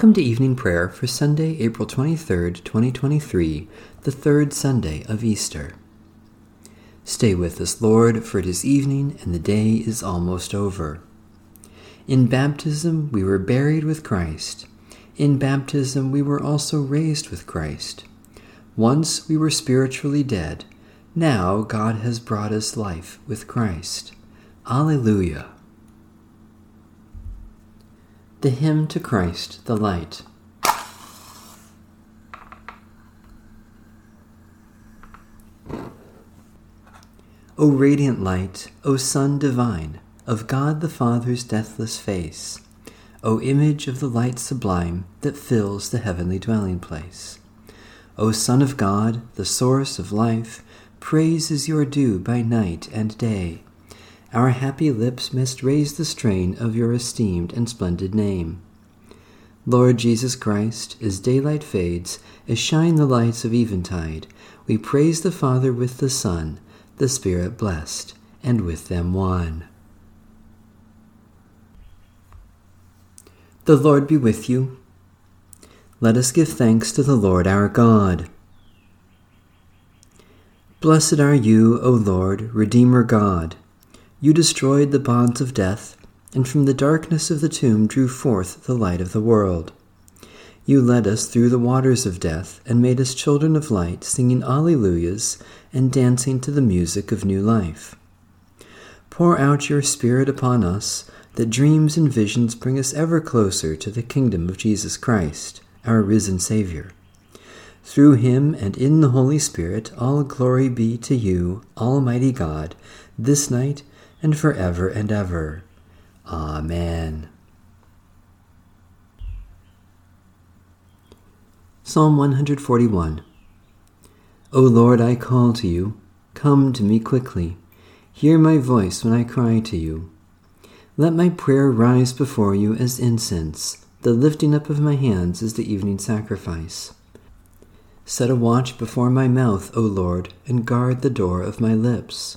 Welcome to evening prayer for Sunday, April 23rd, 2023, the third Sunday of Easter. Stay with us, Lord, for it is evening and the day is almost over. In baptism we were buried with Christ. In baptism we were also raised with Christ. Once we were spiritually dead. Now God has brought us life with Christ. Alleluia. The Hymn to Christ the Light. O radiant light, O Sun divine, of God the Father's deathless face, O image of the light sublime that fills the heavenly dwelling place. O Son of God, the source of life, praise is your due by night and day our happy lips must raise the strain of your esteemed and splendid name. Lord Jesus Christ, as daylight fades, as shine the lights of eventide, we praise the Father with the Son, the Spirit blessed, and with them one. The Lord be with you. Let us give thanks to the Lord our God. Blessed are you, O Lord, Redeemer God. You destroyed the bonds of death, and from the darkness of the tomb drew forth the light of the world. You led us through the waters of death, and made us children of light, singing Alleluias and dancing to the music of new life. Pour out your Spirit upon us, that dreams and visions bring us ever closer to the kingdom of Jesus Christ, our risen Savior. Through him and in the Holy Spirit, all glory be to you, Almighty God, this night and forever and ever. Amen. Psalm 141 O Lord, I call to you. Come to me quickly. Hear my voice when I cry to you. Let my prayer rise before you as incense, the lifting up of my hands is the evening sacrifice. Set a watch before my mouth, O Lord, and guard the door of my lips.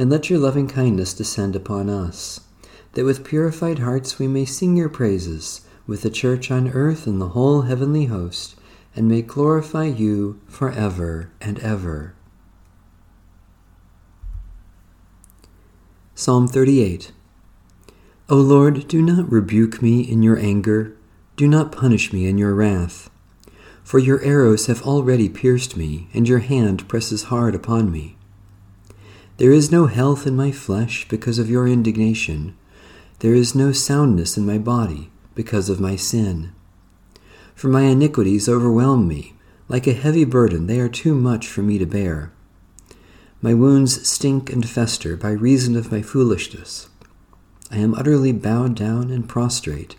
and let your loving kindness descend upon us, that with purified hearts we may sing your praises with the church on earth and the whole heavenly host, and may glorify you for ever and ever. Psalm 38 O Lord, do not rebuke me in your anger, do not punish me in your wrath. For your arrows have already pierced me, and your hand presses hard upon me. There is no health in my flesh because of your indignation. There is no soundness in my body because of my sin. For my iniquities overwhelm me. Like a heavy burden, they are too much for me to bear. My wounds stink and fester by reason of my foolishness. I am utterly bowed down and prostrate.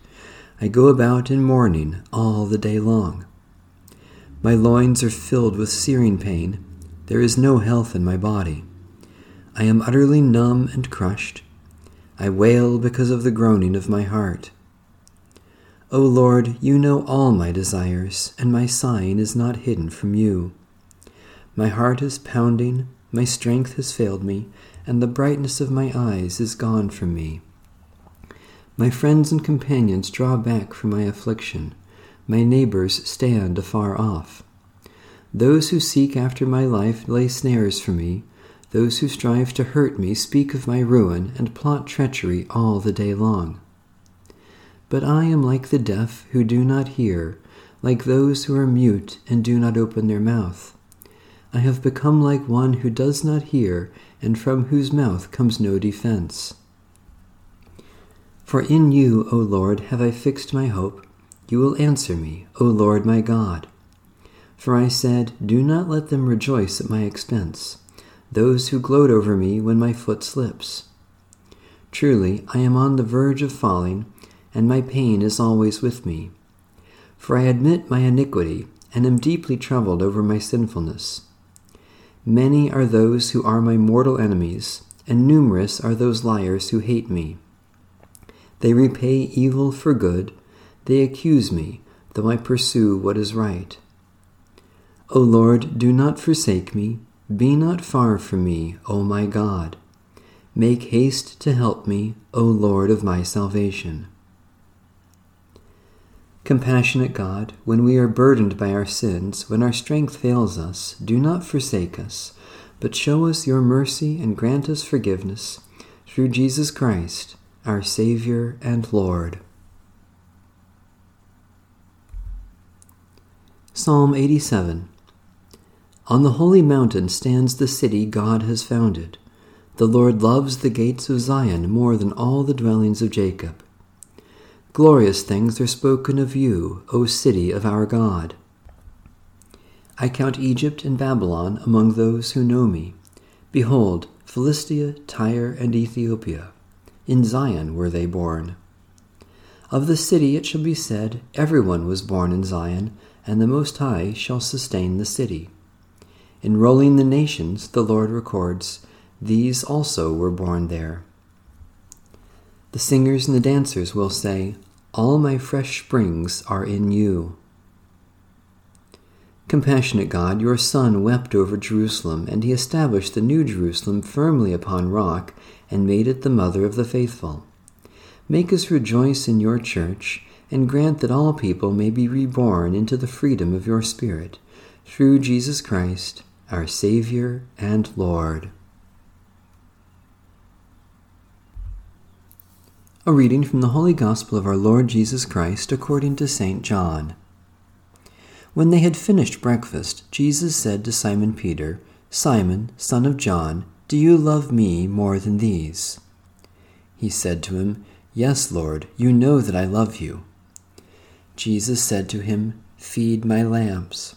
I go about in mourning all the day long. My loins are filled with searing pain. There is no health in my body. I am utterly numb and crushed. I wail because of the groaning of my heart. O Lord, you know all my desires, and my sighing is not hidden from you. My heart is pounding, my strength has failed me, and the brightness of my eyes is gone from me. My friends and companions draw back from my affliction my neighbors stand afar off. Those who seek after my life lay snares for me. Those who strive to hurt me speak of my ruin and plot treachery all the day long. But I am like the deaf who do not hear, like those who are mute and do not open their mouth. I have become like one who does not hear, and from whose mouth comes no defense. For in you, O Lord, have I fixed my hope. You will answer me, O Lord my God. For I said, Do not let them rejoice at my expense, those who gloat over me when my foot slips. Truly, I am on the verge of falling, and my pain is always with me. For I admit my iniquity, and am deeply troubled over my sinfulness. Many are those who are my mortal enemies, and numerous are those liars who hate me. They repay evil for good, they accuse me, though I pursue what is right. O Lord, do not forsake me, be not far from me, O my God. Make haste to help me, O Lord of my salvation. Compassionate God, when we are burdened by our sins, when our strength fails us, do not forsake us, but show us your mercy and grant us forgiveness through Jesus Christ, our Savior and Lord. Psalm 87 On the holy mountain stands the city God has founded. The Lord loves the gates of Zion more than all the dwellings of Jacob. Glorious things are spoken of you, O city of our God. I count Egypt and Babylon among those who know me. Behold, Philistia, Tyre, and Ethiopia. In Zion were they born. Of the city it shall be said, Everyone was born in Zion, and the Most High shall sustain the city. Enrolling the nations, the Lord records, These also were born there. The singers and the dancers will say, All my fresh springs are in you. Compassionate God, your Son wept over Jerusalem, and he established the new Jerusalem firmly upon rock, and made it the mother of the faithful. Make us rejoice in your church, and grant that all people may be reborn into the freedom of your Spirit, through Jesus Christ, our Savior and Lord. A reading from the Holy Gospel of our Lord Jesus Christ according to St. John. When they had finished breakfast, Jesus said to Simon Peter, Simon, son of John, do you love me more than these? He said to him, Yes, Lord, you know that I love you. Jesus said to him, Feed my lambs.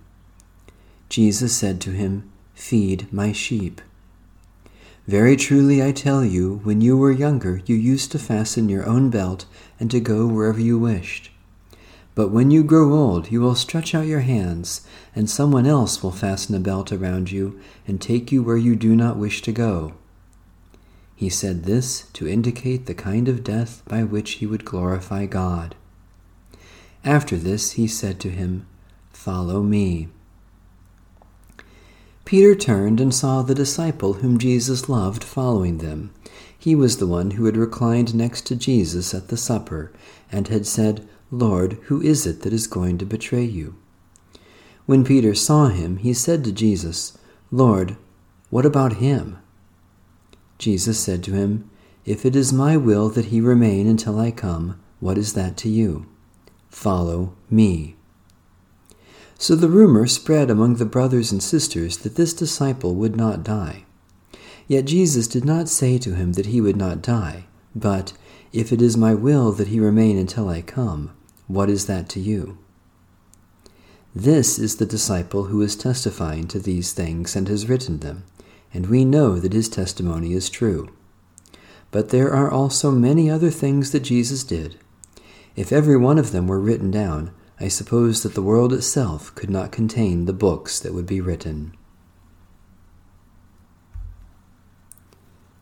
Jesus said to him, Feed my sheep. Very truly I tell you, when you were younger, you used to fasten your own belt and to go wherever you wished. But when you grow old, you will stretch out your hands, and someone else will fasten a belt around you and take you where you do not wish to go. He said this to indicate the kind of death by which he would glorify God. After this, he said to him, Follow me. Peter turned and saw the disciple whom Jesus loved following them. He was the one who had reclined next to Jesus at the supper, and had said, Lord, who is it that is going to betray you? When Peter saw him, he said to Jesus, Lord, what about him? Jesus said to him, If it is my will that he remain until I come, what is that to you? Follow me. So the rumor spread among the brothers and sisters that this disciple would not die. Yet Jesus did not say to him that he would not die, but, If it is my will that he remain until I come, what is that to you? This is the disciple who is testifying to these things and has written them, and we know that his testimony is true. But there are also many other things that Jesus did. If every one of them were written down, I suppose that the world itself could not contain the books that would be written.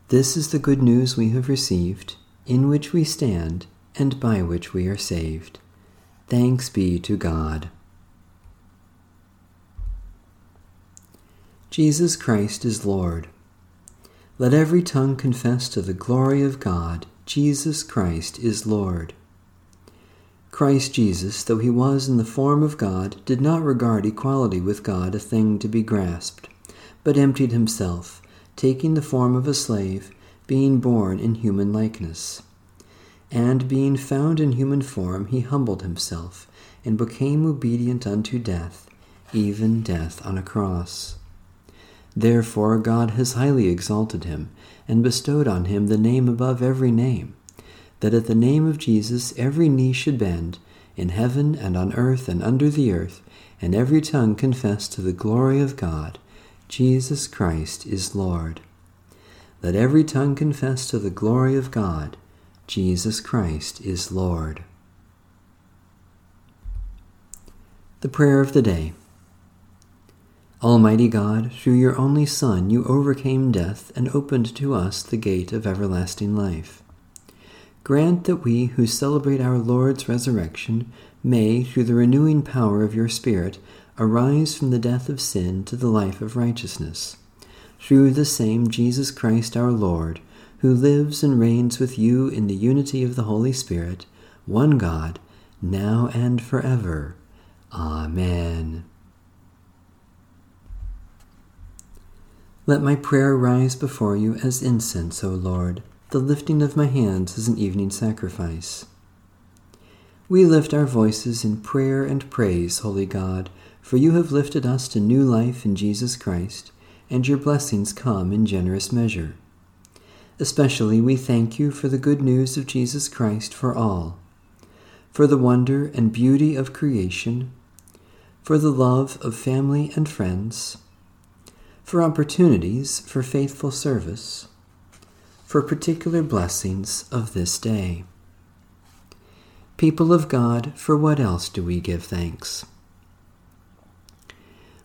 This is the good news we have received, in which we stand, and by which we are saved. Thanks be to God. Jesus Christ is Lord. Let every tongue confess to the glory of God, Jesus Christ is Lord. Christ Jesus, though he was in the form of God, did not regard equality with God a thing to be grasped, but emptied himself, taking the form of a slave, being born in human likeness. And being found in human form, he humbled himself, and became obedient unto death, even death on a cross. Therefore God has highly exalted him, and bestowed on him the name above every name, that at the name of Jesus every knee should bend, in heaven and on earth and under the earth, and every tongue confess to the glory of God, Jesus Christ is Lord. Let every tongue confess to the glory of God, Jesus Christ is Lord. The prayer of the day. Almighty God, through your only Son, you overcame death and opened to us the gate of everlasting life. Grant that we who celebrate our Lord's resurrection may, through the renewing power of your Spirit, arise from the death of sin to the life of righteousness. Through the same Jesus Christ our Lord, who lives and reigns with you in the unity of the Holy Spirit, one God, now and forever. Amen. Let my prayer rise before you as incense, O Lord, the lifting of my hands is an evening sacrifice. We lift our voices in prayer and praise, Holy God, for you have lifted us to new life in Jesus Christ, and your blessings come in generous measure. Especially we thank you for the good news of Jesus Christ for all, for the wonder and beauty of creation, for the love of family and friends for opportunities for faithful service, for particular blessings of this day. People of God, for what else do we give thanks?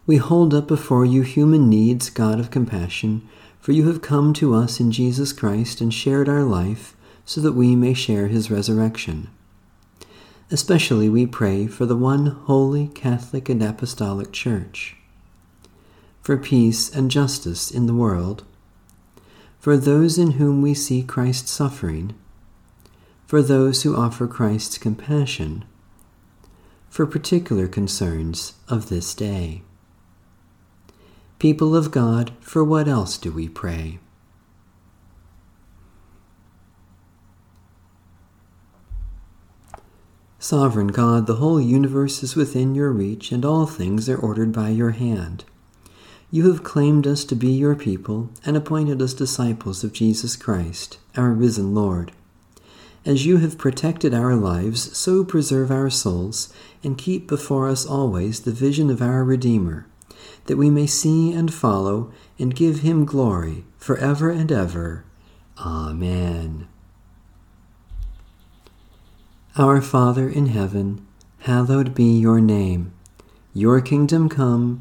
We hold up before you human needs, God of compassion, for you have come to us in Jesus Christ and shared our life so that we may share his resurrection. Especially we pray for the one holy Catholic and Apostolic Church for peace and justice in the world, for those in whom we see Christ's suffering, for those who offer Christ's compassion, for particular concerns of this day. People of God, for what else do we pray? Sovereign God, the whole universe is within your reach, and all things are ordered by your hand. You have claimed us to be your people and appointed us disciples of Jesus Christ, our risen Lord. As you have protected our lives, so preserve our souls and keep before us always the vision of our Redeemer, that we may see and follow and give him glory for ever and ever. Amen. Our Father in heaven, hallowed be your name. Your kingdom come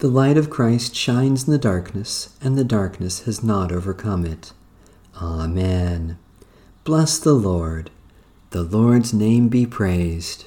The light of Christ shines in the darkness, and the darkness has not overcome it. Amen. Bless the Lord. The Lord's name be praised.